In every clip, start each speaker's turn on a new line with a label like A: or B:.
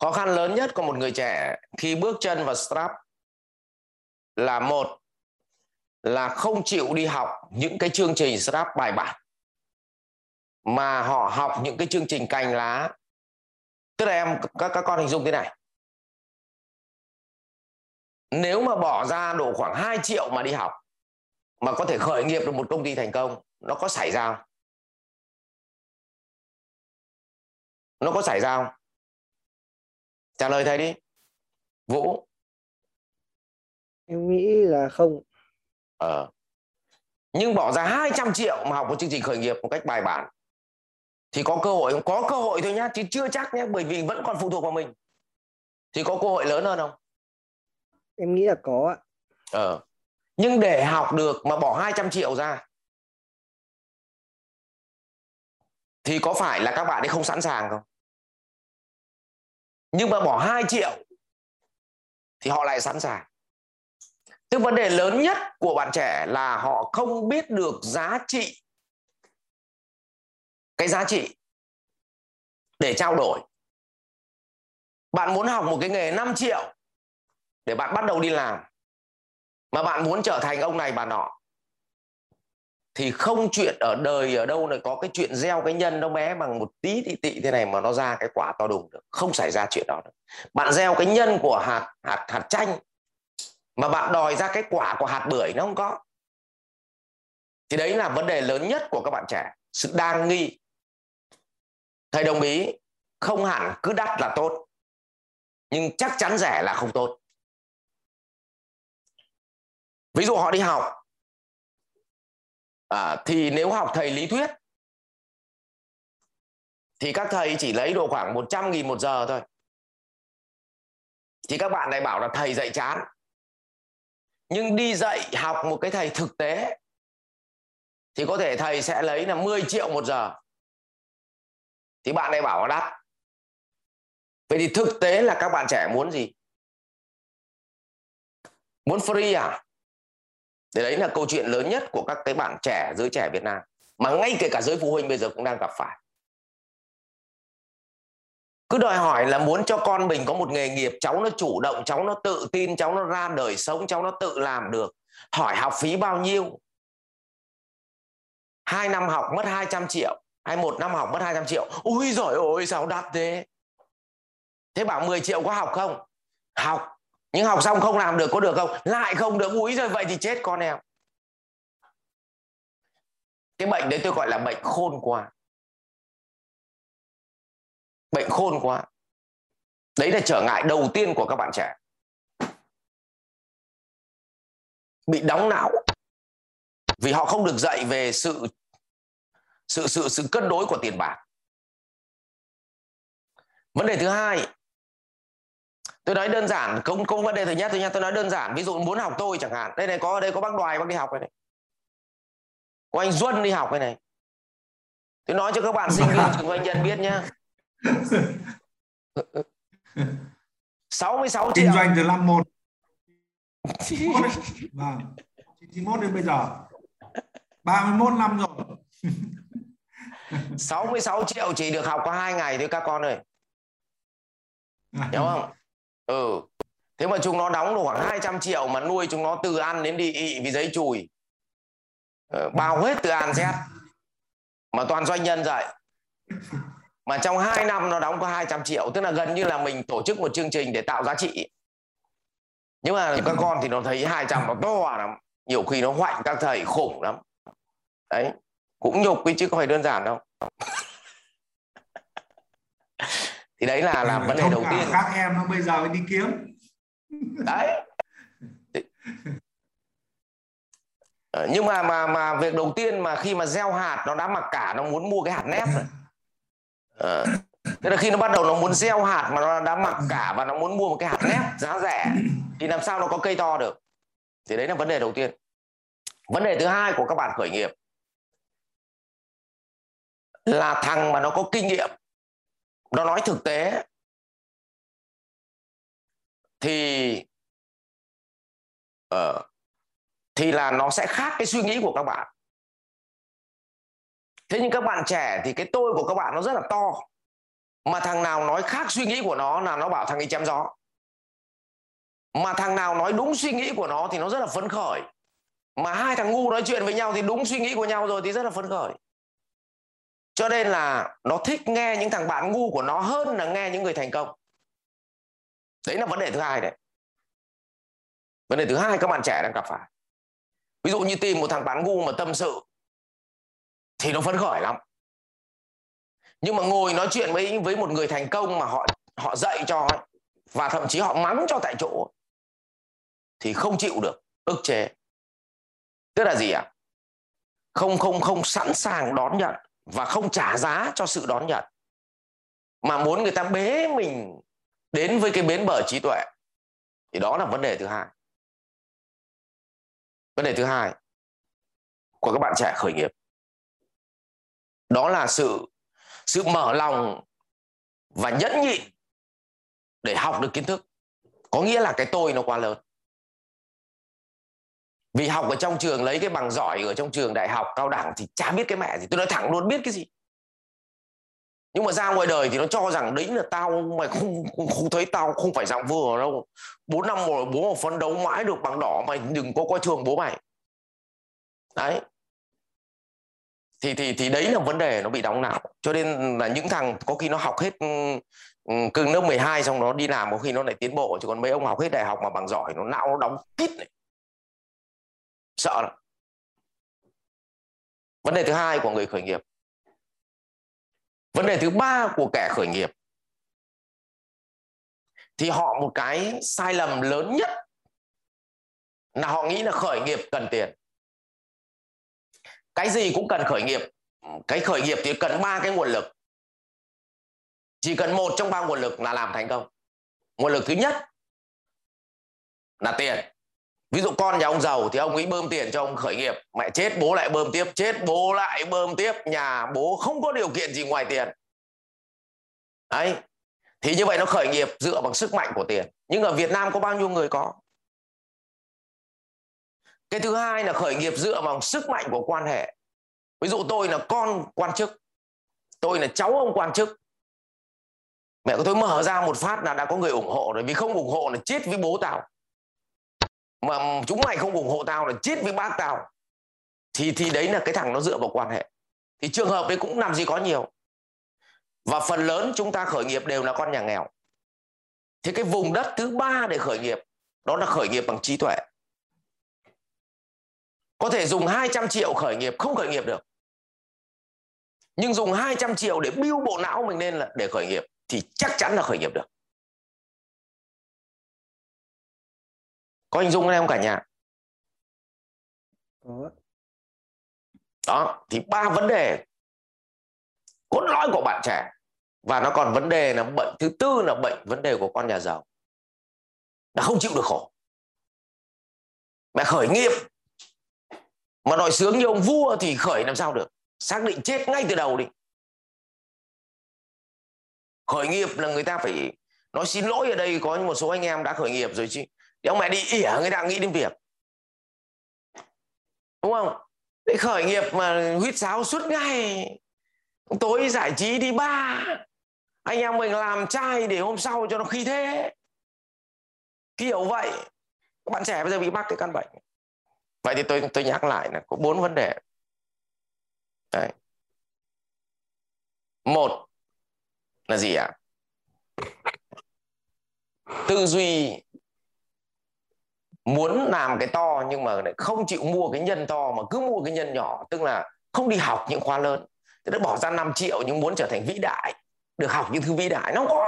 A: khó khăn lớn nhất của một người trẻ khi bước chân vào strap là một là không chịu đi học những cái chương trình strap bài bản, mà họ học những cái chương trình cành lá. Tức là em, các các con hình dung thế này. Nếu mà bỏ ra độ khoảng 2 triệu mà đi học, mà có thể khởi nghiệp được một công ty thành công, nó có xảy ra không? nó có xảy ra không? Trả lời thầy đi. Vũ.
B: Em nghĩ là không.
A: Ờ. nhưng bỏ ra 200 triệu mà học một chương trình khởi nghiệp một cách bài bản thì có cơ hội không? Có cơ hội thôi nhá chứ chưa chắc nhé bởi vì vẫn còn phụ thuộc vào mình. Thì có cơ hội lớn hơn không?
B: Em nghĩ là có ạ.
A: Ờ. nhưng để học được mà bỏ 200 triệu ra thì có phải là các bạn ấy không sẵn sàng không nhưng mà bỏ 2 triệu thì họ lại sẵn sàng. Tức vấn đề lớn nhất của bạn trẻ là họ không biết được giá trị, cái giá trị để trao đổi. Bạn muốn học một cái nghề 5 triệu để bạn bắt đầu đi làm, mà bạn muốn trở thành ông này, bà nọ thì không chuyện ở đời ở đâu lại có cái chuyện gieo cái nhân nó bé bằng một tí tị tị thế này mà nó ra cái quả to đùng được. Không xảy ra chuyện đó được. Bạn gieo cái nhân của hạt hạt hạt chanh mà bạn đòi ra cái quả của hạt bưởi nó không có. Thì đấy là vấn đề lớn nhất của các bạn trẻ. Sự đa nghi. Thầy đồng ý, không hẳn cứ đắt là tốt, nhưng chắc chắn rẻ là không tốt. Ví dụ họ đi học à, thì nếu học thầy lý thuyết thì các thầy chỉ lấy độ khoảng 100 nghìn một giờ thôi. Thì các bạn này bảo là thầy dạy chán. Nhưng đi dạy học một cái thầy thực tế thì có thể thầy sẽ lấy là 10 triệu một giờ. Thì bạn này bảo là đắt. Vậy thì thực tế là các bạn trẻ muốn gì? Muốn free à? Thì đấy là câu chuyện lớn nhất của các cái bạn trẻ, giới trẻ Việt Nam. Mà ngay kể cả giới phụ huynh bây giờ cũng đang gặp phải. Cứ đòi hỏi là muốn cho con mình có một nghề nghiệp, cháu nó chủ động, cháu nó tự tin, cháu nó ra đời sống, cháu nó tự làm được. Hỏi học phí bao nhiêu? Hai năm học mất 200 triệu, hay một năm học mất 200 triệu. Ui giỏi ôi sao đắt thế? Thế bảo 10 triệu có học không? Học nhưng học xong không làm được có được không? Lại không được. Úi rồi vậy thì chết con em. Cái bệnh đấy tôi gọi là bệnh khôn quá. Bệnh khôn quá. Đấy là trở ngại đầu tiên của các bạn trẻ. Bị đóng não. Vì họ không được dạy về sự sự sự sự cân đối của tiền bạc. Vấn đề thứ hai tôi nói đơn giản không không vấn đề thứ nhất thứ nhất tôi nói đơn giản. Ví dụ muốn học tôi chẳng hạn. Đây này có đây có bác đoài bác đi học đây này. Có anh duân đi học đây này. Tôi nói cho các bạn sinh viên trường doanh nhân biết nhá. 66 triệu
C: kinh doanh từ năm một. Vâng. 91 đến bây giờ. 31 năm rồi.
A: 66 triệu chỉ được học có hai ngày thôi các con ơi. Hiểu không ừ. Thế mà chúng nó đóng được khoảng 200 triệu mà nuôi chúng nó từ ăn đến đi ị vì giấy chùi. Ờ, bao hết từ ăn xét. Mà toàn doanh nhân dạy. Mà trong 2 năm nó đóng có 200 triệu, tức là gần như là mình tổ chức một chương trình để tạo giá trị. Nhưng mà các con thì nó thấy 200 nó to lắm. Nhiều khi nó hoạnh các thầy khủng lắm. Đấy. Cũng nhục chứ không phải đơn giản đâu thì đấy là làm vấn đề đầu tiên.
C: các em nó bây giờ đi kiếm.
A: Đấy. Ờ, nhưng mà mà mà việc đầu tiên mà khi mà gieo hạt nó đã mặc cả nó muốn mua cái hạt nếp rồi. À, thế là khi nó bắt đầu nó muốn gieo hạt mà nó đã mặc cả và nó muốn mua một cái hạt nếp giá rẻ thì làm sao nó có cây to được? Thì đấy là vấn đề đầu tiên. Vấn đề thứ hai của các bạn khởi nghiệp là thằng mà nó có kinh nghiệm nó nói thực tế. Thì uh, thì là nó sẽ khác cái suy nghĩ của các bạn. Thế nhưng các bạn trẻ thì cái tôi của các bạn nó rất là to. Mà thằng nào nói khác suy nghĩ của nó là nó bảo thằng ấy chém gió. Mà thằng nào nói đúng suy nghĩ của nó thì nó rất là phấn khởi. Mà hai thằng ngu nói chuyện với nhau thì đúng suy nghĩ của nhau rồi thì rất là phấn khởi cho nên là nó thích nghe những thằng bạn ngu của nó hơn là nghe những người thành công. Đấy là vấn đề thứ hai đấy vấn đề thứ hai các bạn trẻ đang gặp phải. Ví dụ như tìm một thằng bạn ngu mà tâm sự thì nó phấn khởi lắm. Nhưng mà ngồi nói chuyện với với một người thành công mà họ họ dạy cho và thậm chí họ mắng cho tại chỗ thì không chịu được, ức chế. Tức là gì ạ? À? không không không sẵn sàng đón nhận và không trả giá cho sự đón nhận. Mà muốn người ta bế mình đến với cái bến bờ trí tuệ, thì đó là vấn đề thứ hai. Vấn đề thứ hai của các bạn trẻ khởi nghiệp, đó là sự sự mở lòng và nhẫn nhịn để học được kiến thức. Có nghĩa là cái tôi nó quá lớn vì học ở trong trường lấy cái bằng giỏi ở trong trường đại học cao đẳng thì chả biết cái mẹ gì. Tôi nói thẳng luôn biết cái gì? Nhưng mà ra ngoài đời thì nó cho rằng đấy là tao mày không không, không thấy tao không phải dạng vừa đâu. Bốn năm rồi bố mà phấn đấu mãi được bằng đỏ mày đừng có coi thường bố mày. Đấy. Thì thì thì đấy là vấn đề nó bị đóng não. Cho nên là những thằng có khi nó học hết ừ, ừ, cưng lớp 12 xong nó đi làm có khi nó lại tiến bộ. Chứ còn mấy ông học hết đại học mà bằng giỏi nó não nó đóng kít này sợ lắm. Vấn đề thứ hai của người khởi nghiệp. Vấn đề thứ ba của kẻ khởi nghiệp. Thì họ một cái sai lầm lớn nhất là họ nghĩ là khởi nghiệp cần tiền. Cái gì cũng cần khởi nghiệp. Cái khởi nghiệp thì cần ba cái nguồn lực. Chỉ cần một trong ba nguồn lực là làm thành công. Nguồn lực thứ nhất là tiền ví dụ con nhà ông giàu thì ông ấy bơm tiền cho ông khởi nghiệp. Mẹ chết, bố lại bơm tiếp. Chết, bố lại bơm tiếp. Nhà bố không có điều kiện gì ngoài tiền. Đấy. Thì như vậy nó khởi nghiệp dựa bằng sức mạnh của tiền. Nhưng ở Việt Nam có bao nhiêu người có? Cái thứ hai là khởi nghiệp dựa vào sức mạnh của quan hệ. Ví dụ tôi là con quan chức. Tôi là cháu ông quan chức. Mẹ của tôi mở ra một phát là đã có người ủng hộ rồi. Vì không ủng hộ là chết với bố tao mà chúng mày không ủng hộ tao là chết với bác tao. Thì thì đấy là cái thằng nó dựa vào quan hệ. Thì trường hợp đấy cũng làm gì có nhiều. Và phần lớn chúng ta khởi nghiệp đều là con nhà nghèo. Thì cái vùng đất thứ ba để khởi nghiệp, đó là khởi nghiệp bằng trí tuệ. Có thể dùng 200 triệu khởi nghiệp, không khởi nghiệp được. Nhưng dùng 200 triệu để biêu bộ não mình lên là để khởi nghiệp, thì chắc chắn là khởi nghiệp được. Có hình dung đây không cả nhà?
B: Có.
A: Đó thì ba vấn đề cốt lõi của bạn trẻ. Và nó còn vấn đề là bệnh thứ tư là bệnh vấn đề của con nhà giàu. Là không chịu được khổ. Mẹ khởi nghiệp. Mà đòi sướng như ông vua thì khởi làm sao được? Xác định chết ngay từ đầu đi. Khởi nghiệp là người ta phải nói xin lỗi ở đây có một số anh em đã khởi nghiệp rồi chứ thì ông mẹ đi ỉa người ta nghĩ đến việc. Đúng không? Để khởi nghiệp mà huýt sáo suốt ngày. Tối giải trí đi ba. Anh em mình làm trai để hôm sau cho nó khí thế. Kiểu vậy. Các bạn trẻ bây giờ bị mắc cái căn bệnh. Vậy thì tôi tôi nhắc lại là có bốn vấn đề. Đấy. một là gì ạ? Tư duy muốn làm cái to nhưng mà lại không chịu mua cái nhân to mà cứ mua cái nhân nhỏ, tức là không đi học những khóa lớn. Tức là bỏ ra 5 triệu nhưng muốn trở thành vĩ đại, được học những thứ vĩ đại nó không có.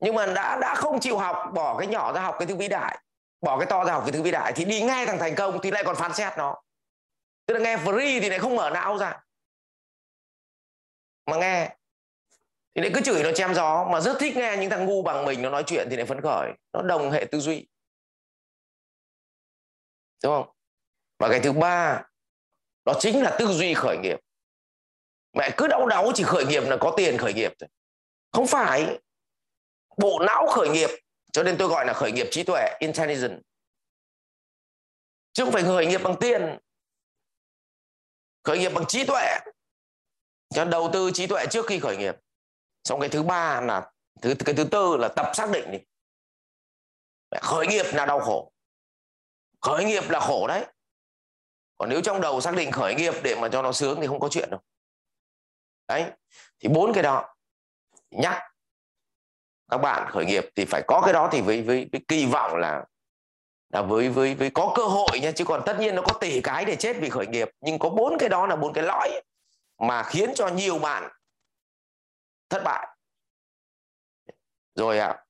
A: Nhưng mà đã đã không chịu học, bỏ cái nhỏ ra học cái thứ vĩ đại, bỏ cái to ra học cái thứ vĩ đại thì đi nghe thằng thành công thì lại còn phán xét nó. Tức là nghe free thì lại không mở não ra. Mà nghe thì lại cứ chửi nó chém gió, mà rất thích nghe những thằng ngu bằng mình nó nói chuyện thì lại phấn khởi. Nó đồng hệ tư duy. Đúng không? Và cái thứ ba, đó chính là tư duy khởi nghiệp. Mẹ cứ đau đáu chỉ khởi nghiệp là có tiền khởi nghiệp thôi. Không phải. Bộ não khởi nghiệp, cho nên tôi gọi là khởi nghiệp trí tuệ, intelligence. Chứ không phải khởi nghiệp bằng tiền. Khởi nghiệp bằng trí tuệ. Cho đầu tư trí tuệ trước khi khởi nghiệp xong cái thứ ba là thứ cái thứ tư là tập xác định đi. Khởi nghiệp là đau khổ. Khởi nghiệp là khổ đấy. Còn nếu trong đầu xác định khởi nghiệp để mà cho nó sướng thì không có chuyện đâu. Đấy thì bốn cái đó. Nhắc. Các bạn khởi nghiệp thì phải có cái đó thì với với, với kỳ vọng là là với với với có cơ hội nha. Chứ còn tất nhiên nó có tỷ cái để chết vì khởi nghiệp. Nhưng có bốn cái đó là bốn cái lõi mà khiến cho nhiều bạn thất bại. Rồi ạ à,